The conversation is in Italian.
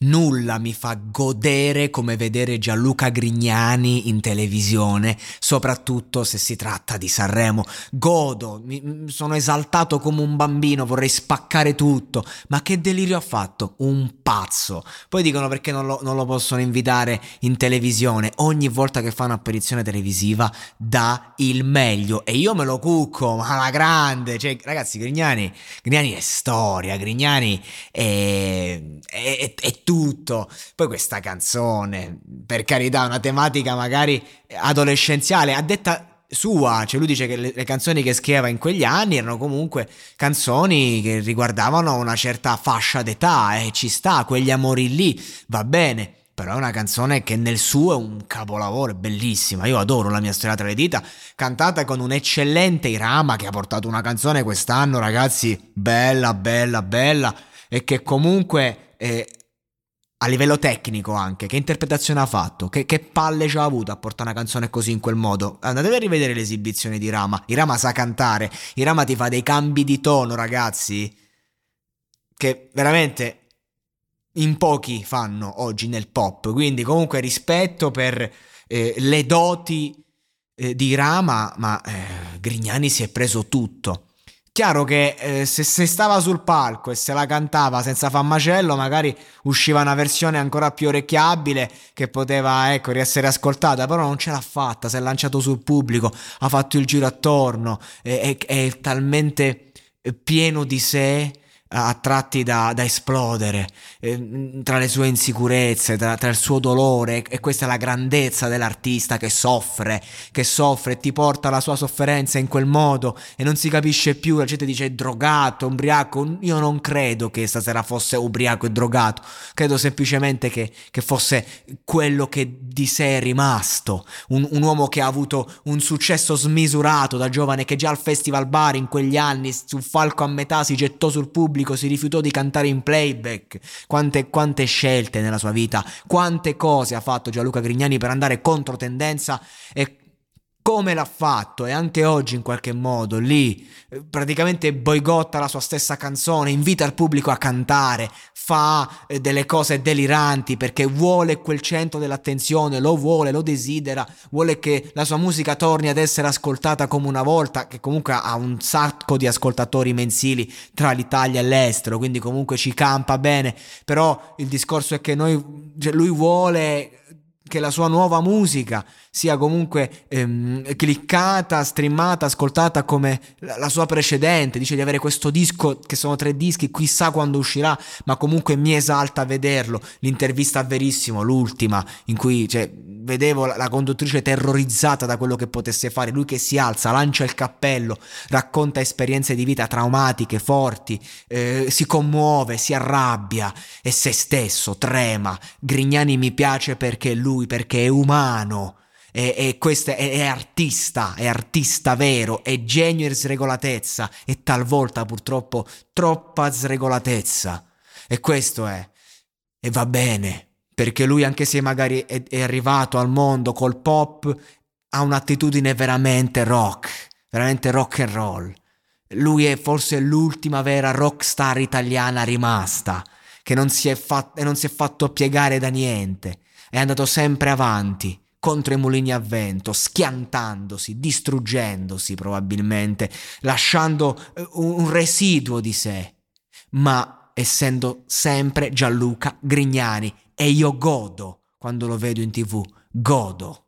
Nulla mi fa godere come vedere Gianluca Grignani in televisione, soprattutto se si tratta di Sanremo. Godo, mi, sono esaltato come un bambino, vorrei spaccare tutto. Ma che delirio ha fatto? Un pazzo. Poi dicono perché non lo, non lo possono invitare in televisione. Ogni volta che fa un'apparizione televisiva dà il meglio. E io me lo cucco, ma la grande. Cioè, ragazzi, Grignani, Grignani è storia, Grignani è, è, è, è tutto. Poi questa canzone, per carità, una tematica magari adolescenziale, a detta sua, cioè lui dice che le, le, canzoni che scriveva in quegli anni erano comunque canzoni che riguardavano una certa fascia d'età e eh, ci sta, quegli amori lì, va bene. Però è una canzone che nel suo è un capolavoro, è bellissima. Io adoro la mia storia tra le dita, cantata con un eccellente Irama che ha portato una canzone quest'anno, ragazzi, bella, bella, bella, e che comunque eh, a livello tecnico anche, che interpretazione ha fatto, che, che, palle ci ha avuto a portare una canzone così in quel modo. Andatevi a rivedere l'esibizione di Rama, Irama sa cantare, Irama ti fa dei cambi di tono ragazzi, che veramente in pochi fanno oggi nel pop, quindi comunque rispetto per eh, le doti eh, di Rama, ma eh, Grignani si è preso tutto. Chiaro che eh, se, se, stava sul palco e se la cantava senza far macello, magari usciva una versione ancora più orecchiabile che poteva ecco, essere ascoltata, però non ce l'ha fatta, si è lanciato sul pubblico, ha fatto il giro attorno, è, è, è talmente pieno di sé attratti da, da esplodere, eh, tra le sue insicurezze, tra, tra, il suo dolore, e questa è la grandezza dell'artista che soffre, che soffre e ti porta la sua sofferenza in quel modo e non si capisce più, la gente dice drogato, ubriaco, io non credo che stasera fosse ubriaco e drogato, credo semplicemente che, che fosse quello che di sé è rimasto, un, un uomo che ha avuto un successo smisurato da giovane che già al Festival Bar in quegli anni sul falco a metà si gettò sul pubblico, pubblico, si rifiutò di cantare in playback. Quante, quante scelte nella sua vita, quante cose ha fatto Gianluca Grignani per andare contro tendenza e come l'ha fatto e anche oggi in qualche modo lì eh, praticamente boicotta la sua stessa canzone, invita il pubblico a cantare, fa eh, delle cose deliranti perché vuole quel centro dell'attenzione, lo vuole, lo desidera, vuole che la sua musica torni ad essere ascoltata come una volta, che comunque ha un sacco di ascoltatori mensili tra l'Italia e l'estero, quindi comunque ci campa bene, però il discorso è che noi, cioè lui vuole che la sua nuova musica sia comunque ehm, cliccata, streamata, ascoltata come la sua precedente. Dice di avere questo disco, che sono tre dischi, chissà quando uscirà, ma comunque mi esalta vederlo. L'intervista verissimo, l'ultima, in cui cioè, vedevo la, la conduttrice terrorizzata da quello che potesse fare. Lui che si alza, lancia il cappello, racconta esperienze di vita traumatiche, forti, eh, si commuove, si arrabbia, e se stesso, trema. Grignani mi piace perché lui, perché è umano e, e questo è, è, artista, è artista vero, è genio e sregolatezza e talvolta purtroppo troppa sregolatezza. E questo è. E va bene, perché lui anche se magari è, è arrivato al mondo col pop, ha un'attitudine veramente rock, veramente rock and roll. Lui è forse l'ultima vera rockstar italiana rimasta, che non si è, fat- non si è fatto piegare da niente, è andato sempre avanti, contro i mulini a vento, schiantandosi, distruggendosi probabilmente, lasciando eh, un residuo di sé, ma essendo sempre Gianluca Grignani e io godo quando lo vedo in tv, godo.